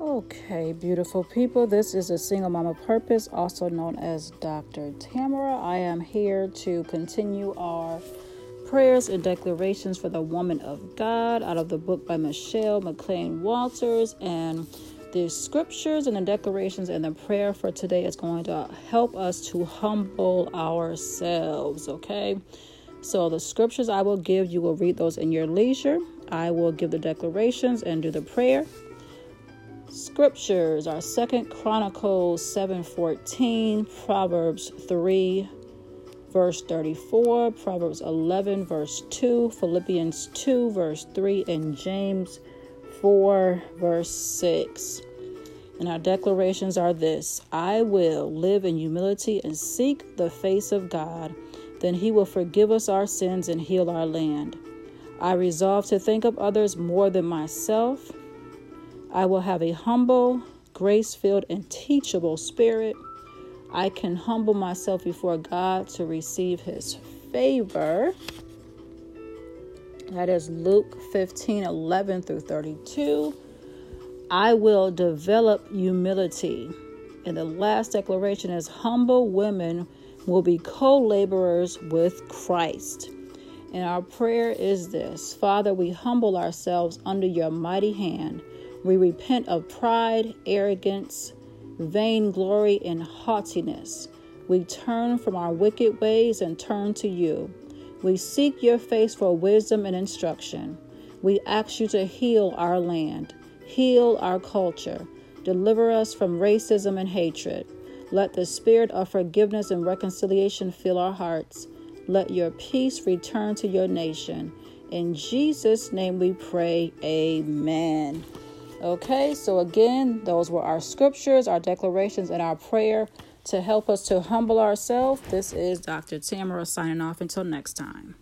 Okay, beautiful people. This is a single mama purpose, also known as Dr. Tamara. I am here to continue our prayers and declarations for the woman of God out of the book by Michelle McClain Walters. And the scriptures and the declarations and the prayer for today is going to help us to humble ourselves. Okay, so the scriptures I will give, you will read those in your leisure. I will give the declarations and do the prayer scriptures are second chronicles 7.14 proverbs 3 verse 34 proverbs 11 verse 2 philippians 2 verse 3 and james 4 verse 6 and our declarations are this i will live in humility and seek the face of god. Then he will forgive us our sins and heal our land. I resolve to think of others more than myself I will have a humble, grace filled, and teachable spirit. I can humble myself before God to receive his favor. That is Luke 15 11 through 32. I will develop humility. And the last declaration is humble women will be co laborers with Christ. And our prayer is this Father, we humble ourselves under your mighty hand we repent of pride, arrogance, vainglory, and haughtiness. We turn from our wicked ways and turn to you. We seek your face for wisdom and instruction. We ask you to heal our land, heal our culture, deliver us from racism and hatred. Let the spirit of forgiveness and reconciliation fill our hearts. Let your peace return to your nation. In Jesus' name we pray, Amen. Okay, so again, those were our scriptures, our declarations, and our prayer to help us to humble ourselves. This is Dr. Tamara signing off until next time.